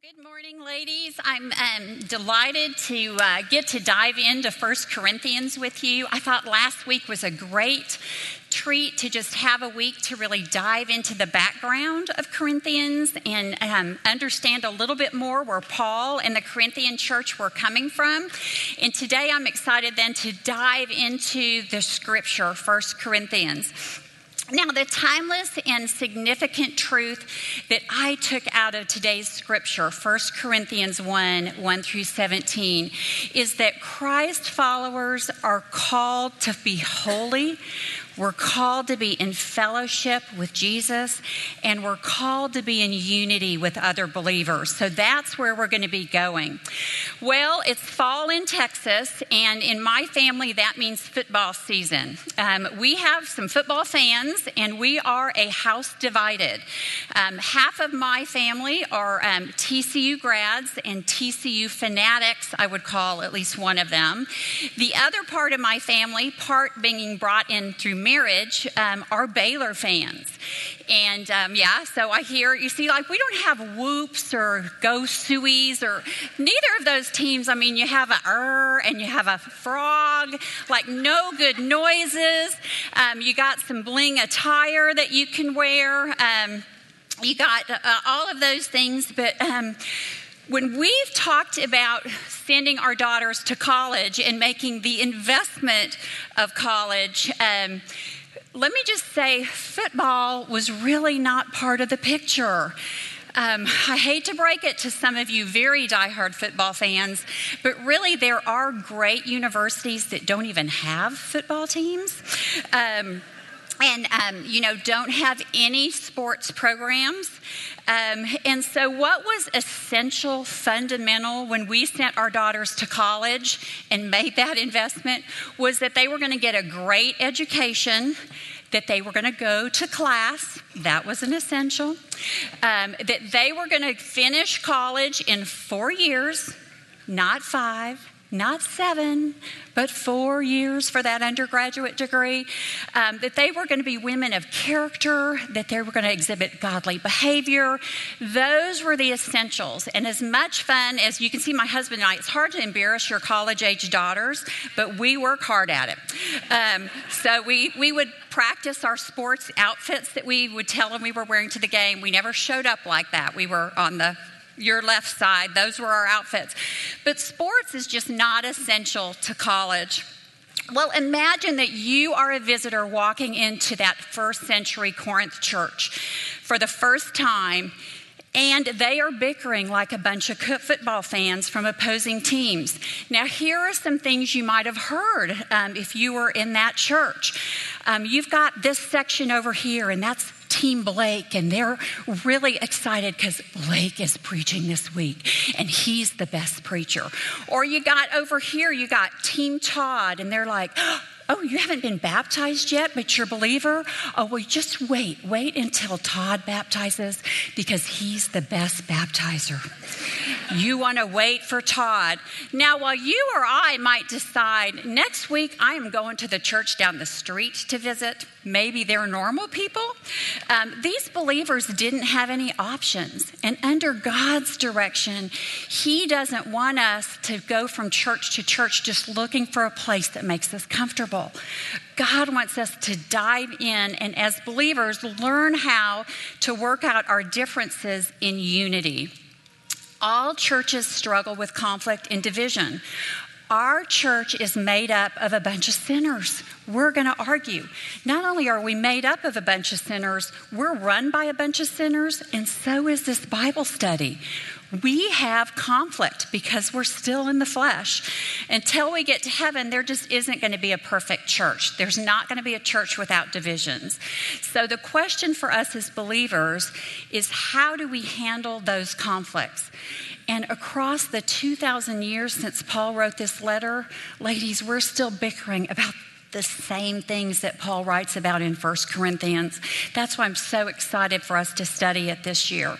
Good morning, ladies. I'm um, delighted to uh, get to dive into First Corinthians with you. I thought last week was a great treat to just have a week to really dive into the background of Corinthians and um, understand a little bit more where Paul and the Corinthian church were coming from. And today I'm excited then to dive into the scripture, First Corinthians. Now, the timeless and significant truth that I took out of today's scripture, 1 Corinthians 1 1 through 17, is that Christ followers are called to be holy we're called to be in fellowship with Jesus, and we're called to be in unity with other believers. So that's where we're going to be going. Well, it's fall in Texas, and in my family, that means football season. Um, we have some football fans, and we are a house divided. Um, half of my family are um, TCU grads and TCU fanatics, I would call at least one of them. The other part of my family, part being brought in through marriage um, are Baylor fans. And um, yeah, so I hear, you see, like we don't have whoops or go suies or neither of those teams. I mean, you have a er and you have a frog, like no good noises. Um, you got some bling attire that you can wear. Um, you got uh, all of those things, but um, when we've talked about sending our daughters to college and making the investment of college, um, let me just say football was really not part of the picture. Um, I hate to break it to some of you very diehard football fans, but really there are great universities that don't even have football teams. Um, and um, you know don't have any sports programs. Um, and so what was essential fundamental when we sent our daughters to college and made that investment was that they were going to get a great education that they were going to go to class. That was an essential. Um, that they were going to finish college in four years not five not seven, but four years for that undergraduate degree, um, that they were going to be women of character, that they were going to exhibit godly behavior. Those were the essentials. And as much fun as you can see, my husband and I, it's hard to embarrass your college age daughters, but we work hard at it. Um, so we, we would practice our sports outfits that we would tell them we were wearing to the game. We never showed up like that. We were on the your left side. Those were our outfits. But sports is just not essential to college. Well, imagine that you are a visitor walking into that first century Corinth church for the first time, and they are bickering like a bunch of football fans from opposing teams. Now, here are some things you might have heard um, if you were in that church. Um, you've got this section over here, and that's Team Blake, and they're really excited because Blake is preaching this week and he's the best preacher. Or you got over here, you got Team Todd, and they're like, Oh, you haven't been baptized yet, but you're a believer? Oh, well, just wait. Wait until Todd baptizes because he's the best baptizer. You want to wait for Todd. Now, while you or I might decide next week I am going to the church down the street to visit, maybe they're normal people, um, these believers didn't have any options. And under God's direction, He doesn't want us to go from church to church just looking for a place that makes us comfortable. God wants us to dive in and, as believers, learn how to work out our differences in unity. All churches struggle with conflict and division. Our church is made up of a bunch of sinners. We're going to argue. Not only are we made up of a bunch of sinners, we're run by a bunch of sinners, and so is this Bible study. We have conflict because we're still in the flesh. Until we get to heaven, there just isn't going to be a perfect church. There's not going to be a church without divisions. So, the question for us as believers is how do we handle those conflicts? And across the 2,000 years since Paul wrote this letter, ladies, we're still bickering about the same things that Paul writes about in 1 Corinthians. That's why I'm so excited for us to study it this year.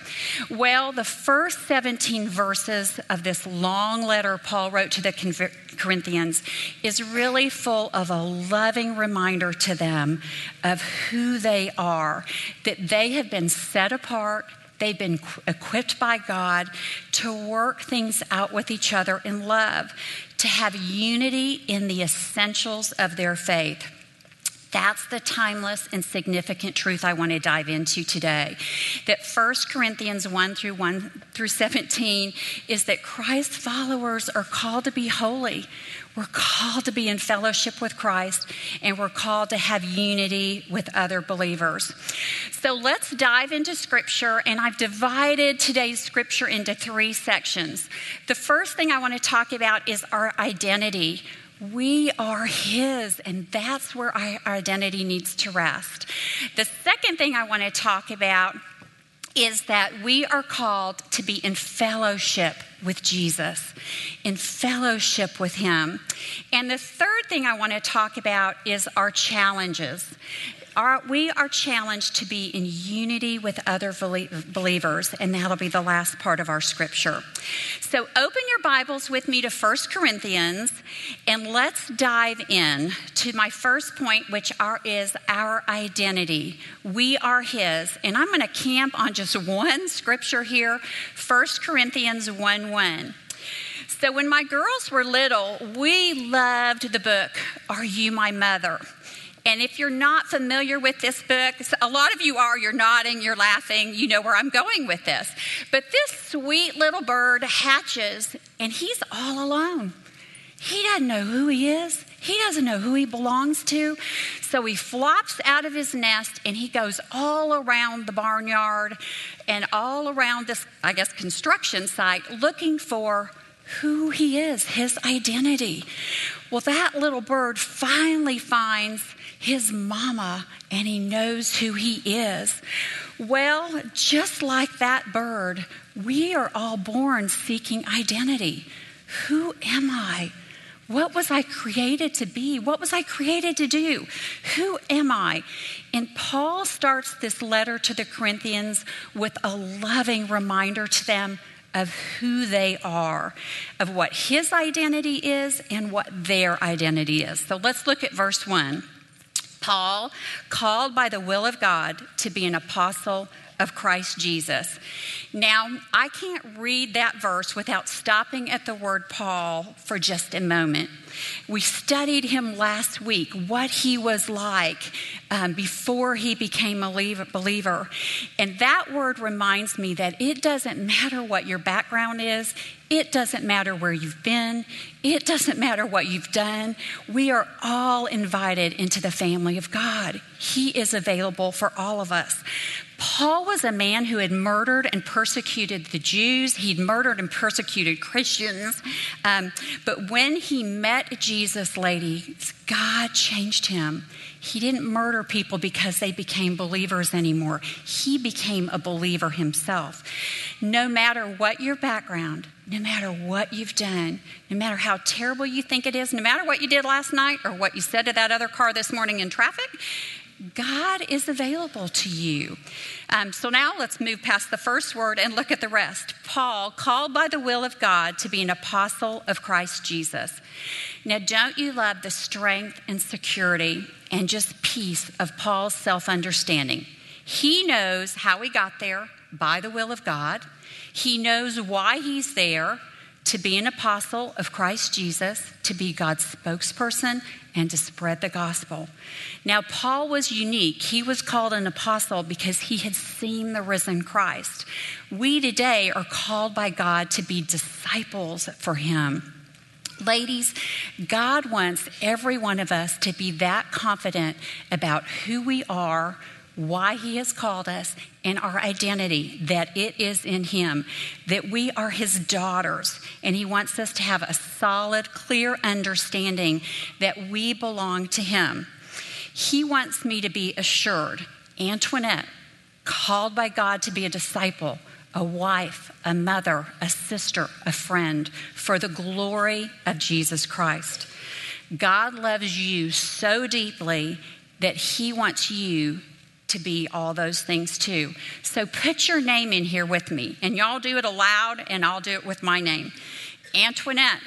Well, the first 17 verses of this long letter Paul wrote to the Corinthians is really full of a loving reminder to them of who they are, that they have been set apart They've been equipped by God to work things out with each other in love, to have unity in the essentials of their faith. That's the timeless and significant truth I want to dive into today. That 1 Corinthians 1 through 1 through 17 is that Christ followers are called to be holy. We're called to be in fellowship with Christ and we're called to have unity with other believers. So let's dive into scripture and I've divided today's scripture into three sections. The first thing I want to talk about is our identity. We are His, and that's where our identity needs to rest. The second thing I want to talk about is that we are called to be in fellowship with Jesus, in fellowship with Him. And the third thing I want to talk about is our challenges are, we are challenged to be in unity with other believers, and that'll be the last part of our scripture. So open your Bibles with me to 1 Corinthians, and let's dive in to my first point, which are, is our identity. We are His, and I'm going to camp on just one scripture here 1 Corinthians 1 1. So, when my girls were little, we loved the book, Are You My Mother? And if you're not familiar with this book, a lot of you are, you're nodding, you're laughing, you know where I'm going with this. But this sweet little bird hatches, and he's all alone. He doesn't know who he is. He doesn't know who he belongs to. So he flops out of his nest and he goes all around the barnyard and all around this, I guess, construction site looking for who he is, his identity. Well, that little bird finally finds his mama and he knows who he is. Well, just like that bird, we are all born seeking identity. Who am I? What was I created to be? What was I created to do? Who am I? And Paul starts this letter to the Corinthians with a loving reminder to them of who they are, of what his identity is and what their identity is. So let's look at verse 1. Paul, called by the will of God to be an apostle of Christ Jesus. Now, I can't read that verse without stopping at the word Paul for just a moment. We studied him last week, what he was like um, before he became a believer. And that word reminds me that it doesn't matter what your background is, it doesn't matter where you've been, it doesn't matter what you've done. We are all invited into the family of God. He is available for all of us. Paul was a man who had murdered and persecuted the Jews. He'd murdered and persecuted Christians. Um, but when he met Jesus, ladies, God changed him. He didn't murder people because they became believers anymore. He became a believer himself. No matter what your background, no matter what you've done, no matter how terrible you think it is, no matter what you did last night or what you said to that other car this morning in traffic, God is available to you. Um, so now let's move past the first word and look at the rest. Paul, called by the will of God to be an apostle of Christ Jesus. Now, don't you love the strength and security and just peace of Paul's self understanding? He knows how he got there by the will of God, he knows why he's there to be an apostle of Christ Jesus, to be God's spokesperson, and to spread the gospel. Now, Paul was unique. He was called an apostle because he had seen the risen Christ. We today are called by God to be disciples for him. Ladies, God wants every one of us to be that confident about who we are, why He has called us, and our identity that it is in Him, that we are His daughters, and He wants us to have a solid, clear understanding that we belong to Him. He wants me to be assured, Antoinette, called by God to be a disciple, a wife, a mother, a sister, a friend, for the glory of Jesus Christ. God loves you so deeply that He wants you to be all those things too. So put your name in here with me, and y'all do it aloud, and I'll do it with my name. Antoinette,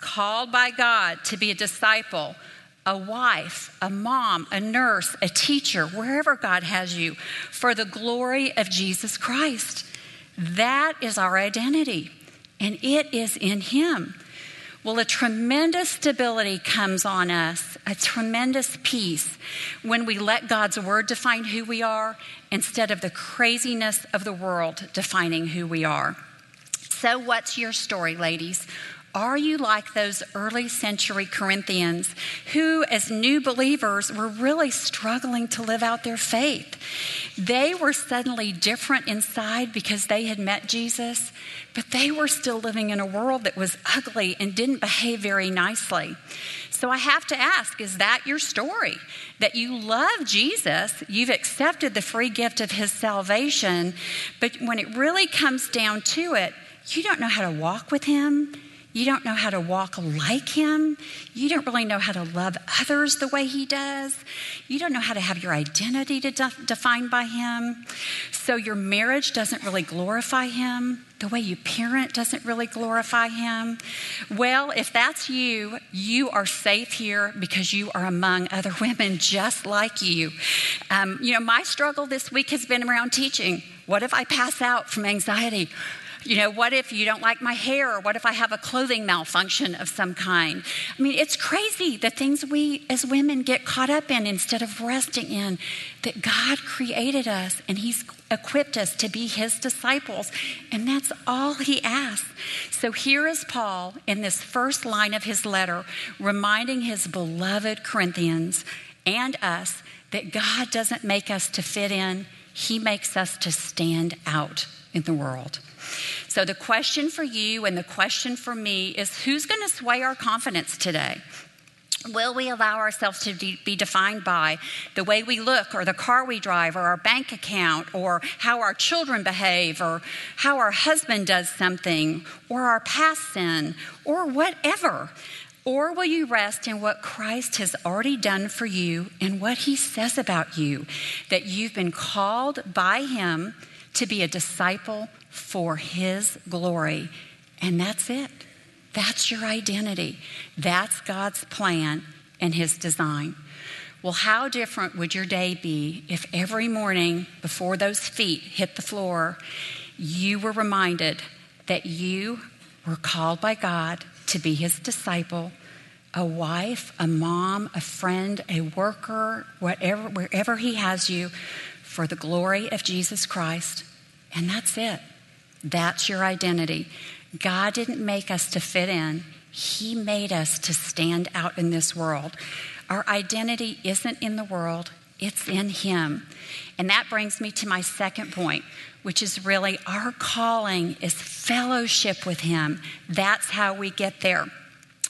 called by God to be a disciple, a wife, a mom, a nurse, a teacher, wherever God has you, for the glory of Jesus Christ. That is our identity, and it is in Him. Well, a tremendous stability comes on us, a tremendous peace when we let God's word define who we are instead of the craziness of the world defining who we are. So, what's your story, ladies? Are you like those early century Corinthians who, as new believers, were really struggling to live out their faith? They were suddenly different inside because they had met Jesus, but they were still living in a world that was ugly and didn't behave very nicely. So I have to ask is that your story? That you love Jesus, you've accepted the free gift of his salvation, but when it really comes down to it, you don't know how to walk with him. You don't know how to walk like him. You don't really know how to love others the way he does. You don't know how to have your identity de- defined by him. So your marriage doesn't really glorify him. The way you parent doesn't really glorify him. Well, if that's you, you are safe here because you are among other women just like you. Um, you know, my struggle this week has been around teaching. What if I pass out from anxiety? You know, what if you don't like my hair? Or what if I have a clothing malfunction of some kind? I mean, it's crazy the things we as women get caught up in instead of resting in that God created us and He's equipped us to be His disciples. And that's all He asks. So here is Paul in this first line of his letter, reminding his beloved Corinthians and us that God doesn't make us to fit in, He makes us to stand out in the world. So, the question for you and the question for me is who's going to sway our confidence today? Will we allow ourselves to be defined by the way we look, or the car we drive, or our bank account, or how our children behave, or how our husband does something, or our past sin, or whatever? Or will you rest in what Christ has already done for you and what he says about you? That you've been called by him to be a disciple for His glory. And that's it. That's your identity. That's God's plan and His design. Well, how different would your day be if every morning before those feet hit the floor, you were reminded that you were called by God to be His disciple, a wife, a mom, a friend, a worker, whatever, wherever He has you, for the glory of Jesus Christ. And that's it. That's your identity. God didn't make us to fit in, He made us to stand out in this world. Our identity isn't in the world, it's in Him. And that brings me to my second point, which is really our calling is fellowship with Him. That's how we get there.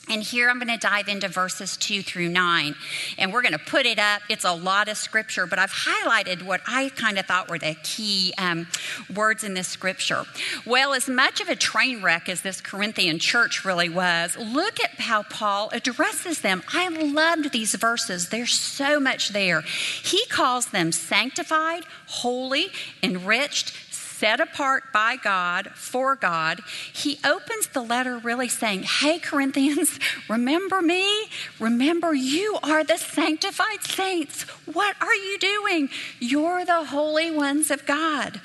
And here I'm going to dive into verses 2 through 9. And we're going to put it up. It's a lot of scripture, but I've highlighted what I kind of thought were the key um, words in this scripture. Well, as much of a train wreck as this Corinthian church really was, look at how Paul addresses them. I loved these verses, there's so much there. He calls them sanctified, holy, enriched, set apart by God for God, he opens the letter really saying, Hey, Corinthians, remember me? Remember you are the sanctified saints. What are you doing? You're the holy ones of God.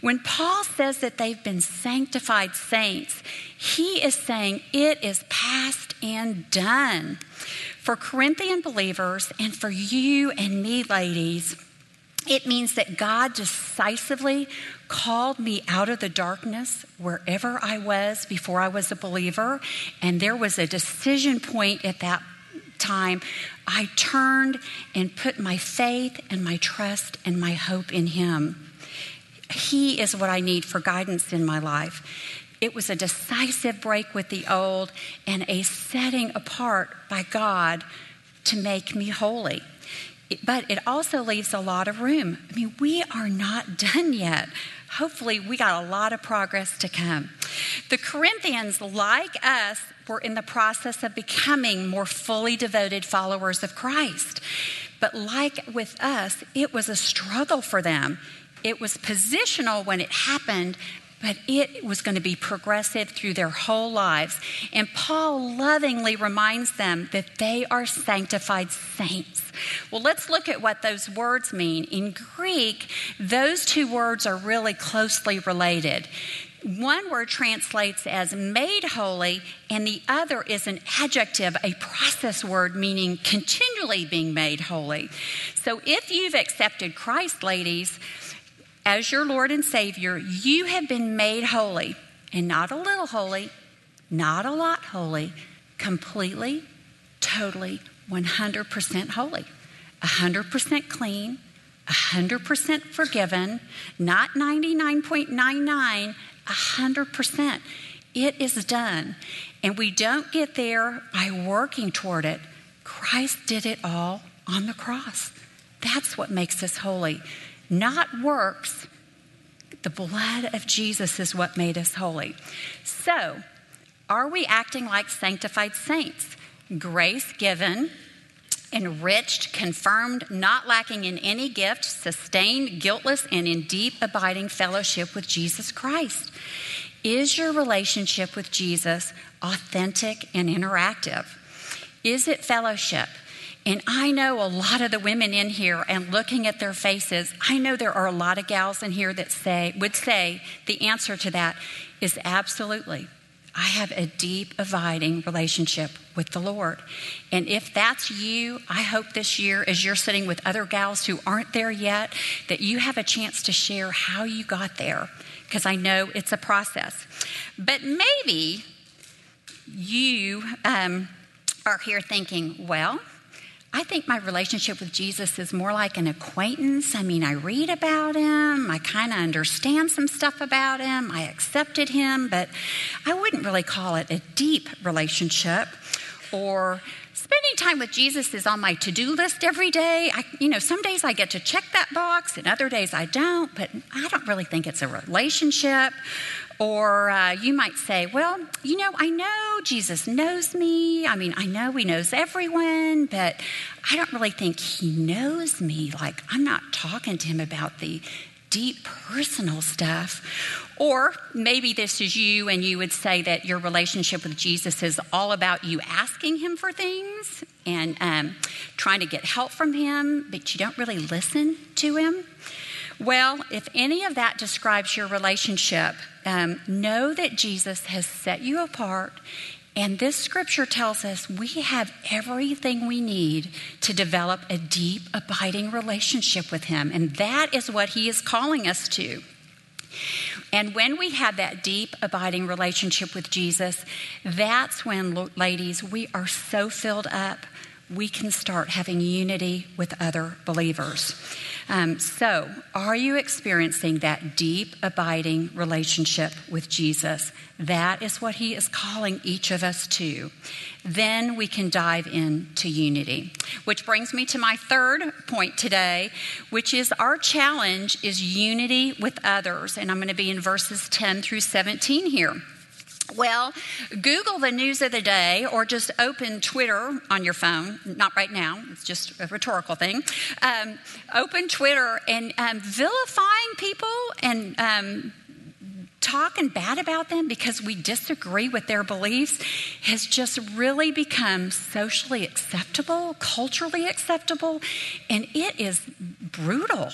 When Paul says that they've been sanctified saints, he is saying it is past and done. For Corinthian believers and for you and me, ladies, it means that God decisively called me out of the darkness wherever I was before I was a believer. And there was a decision point at that time. I turned and put my faith and my trust and my hope in Him. He is what I need for guidance in my life. It was a decisive break with the old and a setting apart by God to make me holy. But it also leaves a lot of room. I mean, we are not done yet hopefully we got a lot of progress to come. The Corinthians, like us, were in the process of becoming more fully devoted followers of Christ. But like with us, it was a struggle for them. It was positional when it happened, but it was going to be progressive through their whole lives. And Paul lovingly reminds them that they are sanctified saints. Well, let's look at what those words mean. In Greek, those two words are really closely related. One word translates as made holy, and the other is an adjective, a process word meaning continually being made holy. So if you've accepted Christ, ladies, as your Lord and Savior, you have been made holy, and not a little holy, not a lot holy, completely, totally, 100% holy, 100% clean, 100% forgiven, not 99.99, 100%. It is done. And we don't get there by working toward it. Christ did it all on the cross. That's what makes us holy. Not works. The blood of Jesus is what made us holy. So, are we acting like sanctified saints? Grace given, enriched, confirmed, not lacking in any gift, sustained, guiltless, and in deep, abiding fellowship with Jesus Christ. Is your relationship with Jesus authentic and interactive? Is it fellowship? And I know a lot of the women in here and looking at their faces, I know there are a lot of gals in here that say would say the answer to that is absolutely. I have a deep, abiding relationship with the Lord. And if that's you, I hope this year, as you're sitting with other gals who aren't there yet, that you have a chance to share how you got there, because I know it's a process. But maybe you um, are here thinking, well, I think my relationship with Jesus is more like an acquaintance. I mean, I read about him, I kind of understand some stuff about him, I accepted him, but I wouldn't really call it a deep relationship. Or spending time with Jesus is on my to do list every day. I, you know, some days I get to check that box, and other days I don't, but I don't really think it's a relationship. Or uh, you might say, well, you know, I know Jesus knows me. I mean, I know he knows everyone, but I don't really think he knows me. Like, I'm not talking to him about the deep personal stuff. Or maybe this is you, and you would say that your relationship with Jesus is all about you asking him for things and um, trying to get help from him, but you don't really listen to him. Well, if any of that describes your relationship, um, know that Jesus has set you apart. And this scripture tells us we have everything we need to develop a deep, abiding relationship with Him. And that is what He is calling us to. And when we have that deep, abiding relationship with Jesus, that's when, ladies, we are so filled up, we can start having unity with other believers. Um, so, are you experiencing that deep, abiding relationship with Jesus? That is what he is calling each of us to. Then we can dive into unity. Which brings me to my third point today, which is our challenge is unity with others. And I'm going to be in verses 10 through 17 here. Well, Google the news of the day or just open Twitter on your phone. Not right now, it's just a rhetorical thing. Um, open Twitter and um, vilifying people and um, talking bad about them because we disagree with their beliefs has just really become socially acceptable, culturally acceptable, and it is brutal.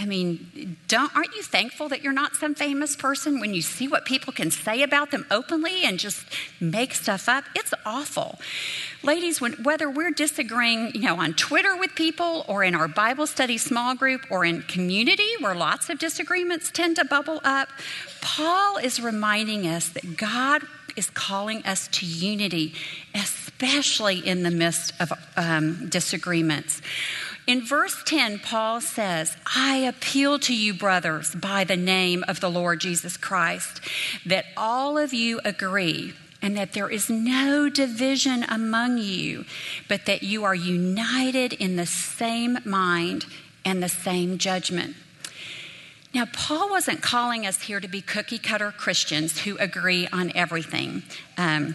I mean, don't, aren't you thankful that you're not some famous person when you see what people can say about them openly and just make stuff up? It's awful. Ladies, when, whether we're disagreeing, you know, on Twitter with people or in our Bible study small group or in community where lots of disagreements tend to bubble up, Paul is reminding us that God is calling us to unity, especially in the midst of um, disagreements. In verse 10, Paul says, I appeal to you, brothers, by the name of the Lord Jesus Christ, that all of you agree and that there is no division among you, but that you are united in the same mind and the same judgment. Now, Paul wasn't calling us here to be cookie cutter Christians who agree on everything. Um,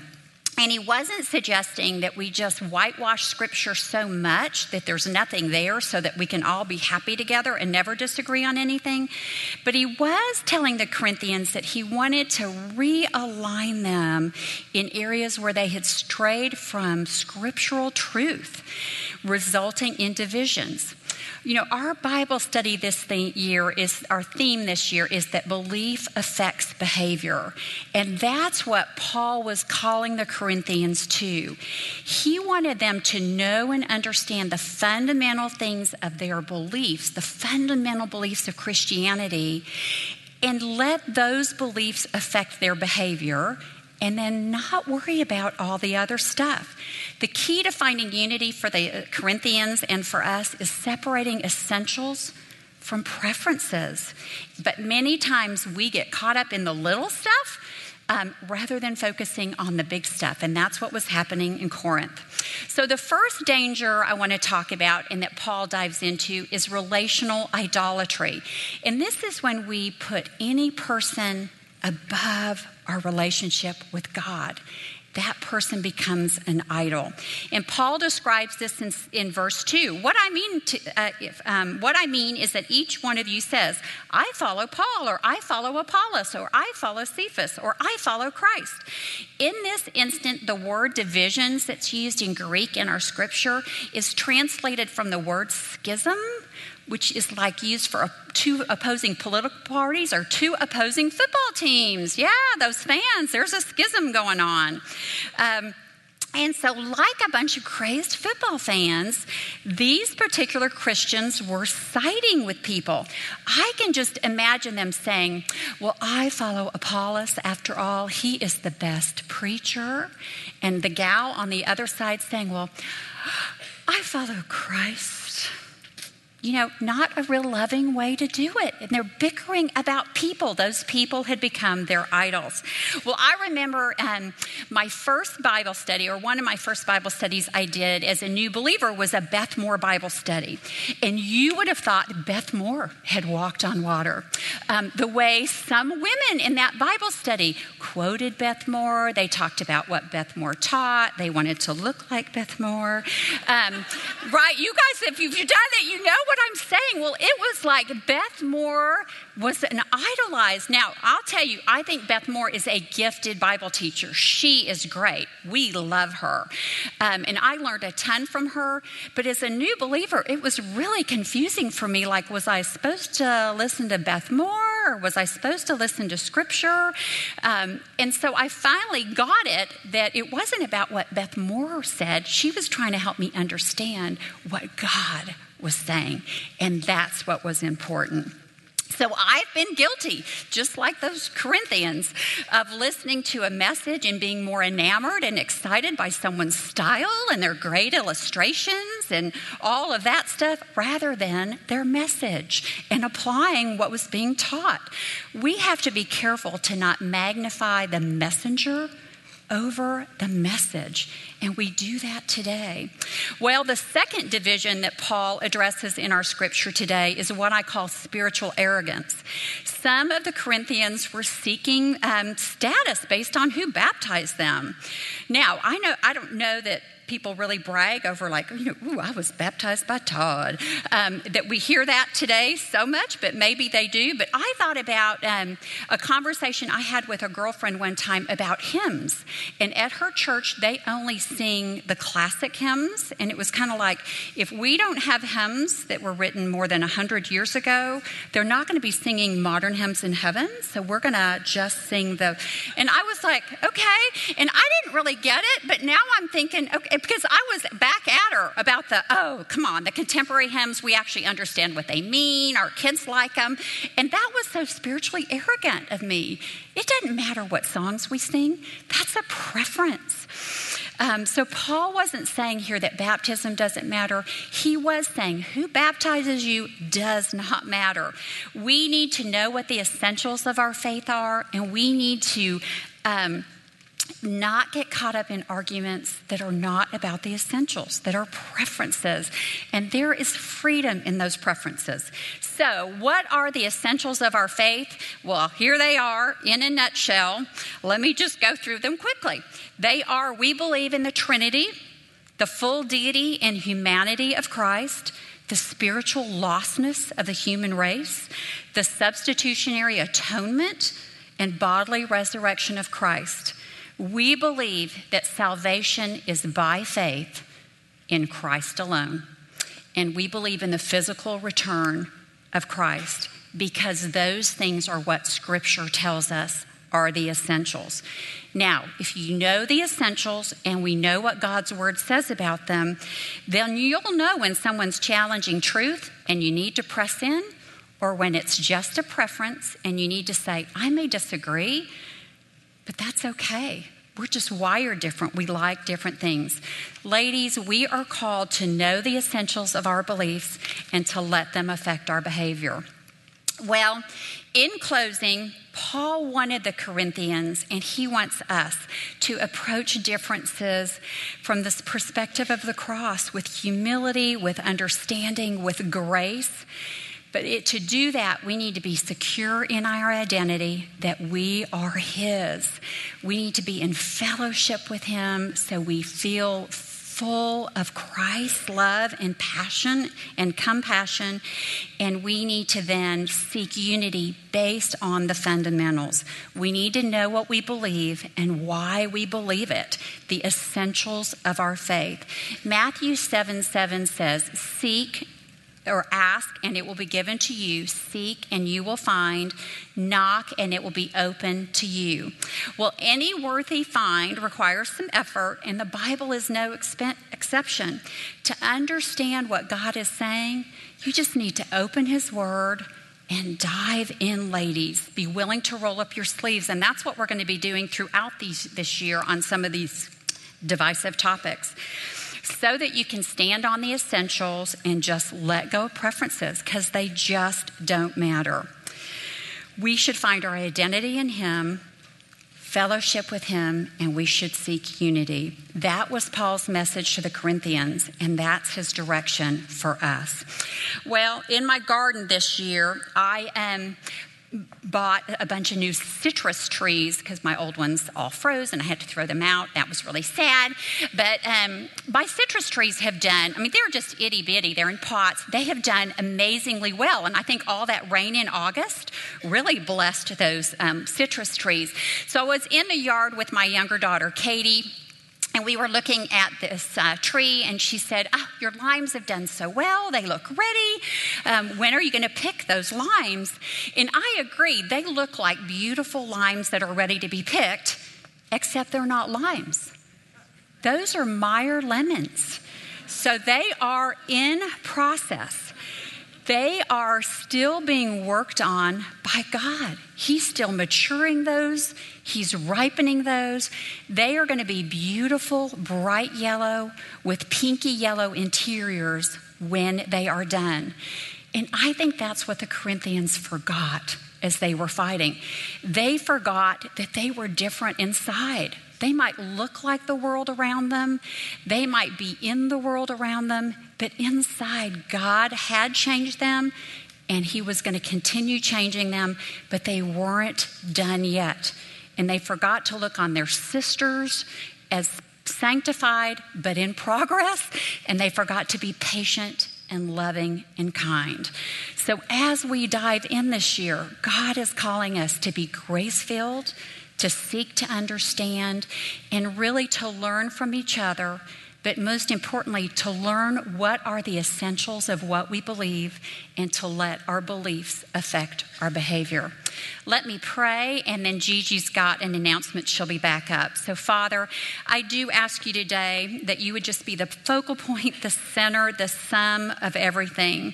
And he wasn't suggesting that we just whitewash scripture so much that there's nothing there so that we can all be happy together and never disagree on anything. But he was telling the Corinthians that he wanted to realign them in areas where they had strayed from scriptural truth, resulting in divisions. You know, our Bible study this year is our theme this year is that belief affects behavior. And that's what Paul was calling the Corinthians to. He wanted them to know and understand the fundamental things of their beliefs, the fundamental beliefs of Christianity, and let those beliefs affect their behavior and then not worry about all the other stuff. The key to finding unity for the Corinthians and for us is separating essentials from preferences. But many times we get caught up in the little stuff um, rather than focusing on the big stuff. And that's what was happening in Corinth. So, the first danger I want to talk about and that Paul dives into is relational idolatry. And this is when we put any person above our relationship with God that person becomes an idol. And Paul describes this in, in verse 2. What I, mean to, uh, if, um, what I mean is that each one of you says, I follow Paul, or I follow Apollos, or I follow Cephas, or I follow Christ. In this instant, the word divisions that's used in Greek in our scripture is translated from the word schism, which is like used for two opposing political parties or two opposing football teams. Yeah, those fans, there's a schism going on. Um, and so, like a bunch of crazed football fans, these particular Christians were siding with people. I can just imagine them saying, Well, I follow Apollos. After all, he is the best preacher. And the gal on the other side saying, Well, I follow Christ you know, not a real loving way to do it. And they're bickering about people. Those people had become their idols. Well, I remember um, my first Bible study, or one of my first Bible studies I did as a new believer, was a Beth Moore Bible study. And you would have thought Beth Moore had walked on water. Um, the way some women in that Bible study quoted Beth Moore, they talked about what Beth Moore taught, they wanted to look like Beth Moore. Um, right? You guys, if you've done it, you know what what I'm saying. Well, it was like Beth Moore was an idolized. Now, I'll tell you, I think Beth Moore is a gifted Bible teacher. She is great. We love her. Um, and I learned a ton from her. But as a new believer, it was really confusing for me. Like, was I supposed to listen to Beth Moore was I supposed to listen to scripture? Um, and so I finally got it that it wasn't about what Beth Moore said. She was trying to help me understand what God was saying. And that's what was important. So I've been guilty, just like those Corinthians, of listening to a message and being more enamored and excited by someone's style and their great illustrations and all of that stuff rather than their message and applying what was being taught. We have to be careful to not magnify the messenger over the message. And we do that today. Well, the second division that Paul addresses in our scripture today is what I call spiritual arrogance. Some of the Corinthians were seeking um, status based on who baptized them. Now, I know I don't know that people really brag over, like, you know, ooh, I was baptized by Todd. Um, that we hear that today so much, but maybe they do. But I thought about um, a conversation I had with a girlfriend one time about hymns. And at her church, they only sing the classic hymns. And it was kind of like, if we don't have hymns that were written more than 100 years ago, they're not going to be singing modern hymns in heaven. So we're going to just sing the. And I was like, okay. And I didn't really get it, but now I'm thinking, okay, because I was back at her about the, oh, come on, the contemporary hymns, we actually understand what they mean. Our kids like them. And that was so spiritually arrogant of me. It doesn't matter what songs we sing, that's a preference. Um, so, Paul wasn't saying here that baptism doesn't matter. He was saying who baptizes you does not matter. We need to know what the essentials of our faith are, and we need to um, not get caught up in arguments that are not about the essentials, that are preferences. And there is freedom in those preferences. So, what are the essentials of our faith? Well, here they are in a nutshell. Let me just go through them quickly. They are we believe in the Trinity, the full deity and humanity of Christ the spiritual lostness of the human race, the substitutionary atonement and bodily resurrection of Christ. We believe that salvation is by faith in Christ alone. And we believe in the physical return of Christ because those things are what Scripture tells us are the essentials. Now, if you know the essentials and we know what God's word says about them, then you'll know when someone's challenging truth and you need to press in, or when it's just a preference and you need to say, I may disagree, but that's okay. We're just wired different. We like different things. Ladies, we are called to know the essentials of our beliefs and to let them affect our behavior. Well, in closing, Paul wanted the Corinthians, and he wants us to approach differences from this perspective of the cross with humility, with understanding, with grace. But it, to do that, we need to be secure in our identity that we are His. We need to be in fellowship with Him so we feel full of Christ's love and passion and compassion, and we need to then seek unity based on the fundamentals. We need to know what we believe and why we believe it, the essentials of our faith. Matthew 7 7 says, Seek or ask and it will be given to you, seek and you will find, knock and it will be open to you. Well, any worthy find requires some effort, and the Bible is no expe- exception. To understand what God is saying, you just need to open His Word and dive in, ladies. Be willing to roll up your sleeves, and that's what we're going to be doing throughout these, this year on some of these divisive topics so that you can stand on the essentials and just let go of preferences because they just don't matter. We should find our identity in Him, fellowship with Him, and we should seek unity. That was Paul's message to the Corinthians, and that's his direction for us. Well, in my garden this year, I am bought a bunch of new citrus trees because my old ones all froze and I had to throw them out. That was really sad. But um, my citrus trees have done, I mean, they're just itty bitty, they're in pots. They have done amazingly well. And I think all that rain in August really blessed those um, citrus trees. So I was in the yard with my younger daughter, Katie and we were looking at this uh, tree, and she said, oh, Your limes have done so well. They look ready. Um, when are you going to pick those limes? And I agreed. They look like beautiful limes that are ready to be picked, except they're not limes. Those are Meyer lemons. So they are in process. They are still being worked on by God. He's still maturing those, He's ripening those. They are going to be beautiful, bright yellow with pinky yellow interiors when they are done. And I think that's what the Corinthians forgot as they were fighting. They forgot that they were different inside. They might look like the world around them, they might be in the world around them, but inside, God had changed them and He was going to continue changing them, but they weren't done yet. And they forgot to look on their sisters as sanctified but in progress, and they forgot to be patient and loving and kind. So, as we dive in this year, God is calling us to be grace filled to seek to understand, and really to learn from each other, but most importantly, to learn what are the essentials of what we believe and to let our beliefs affect our behavior. Let me pray, and then Gigi's got an announcement. She'll be back up. So, Father, I do ask you today that you would just be the focal point, the center, the sum of everything.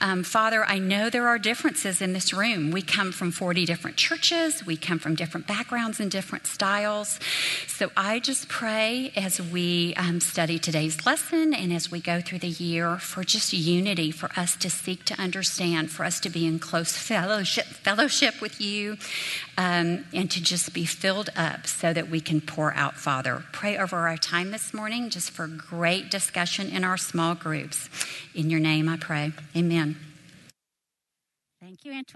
Um, Father, I know there are differences in this room. We come from 40 different churches, we come from different backgrounds and different styles. So, I just pray as we um, study today's lesson and as we go through the year for just unity, for us to seek to understand, for us to be in close fellowship, fellowship with you um, and to just be filled up so that we can pour out, Father. Pray over our time this morning just for great discussion in our small groups. In your name I pray. Amen. Thank you, Antoinette.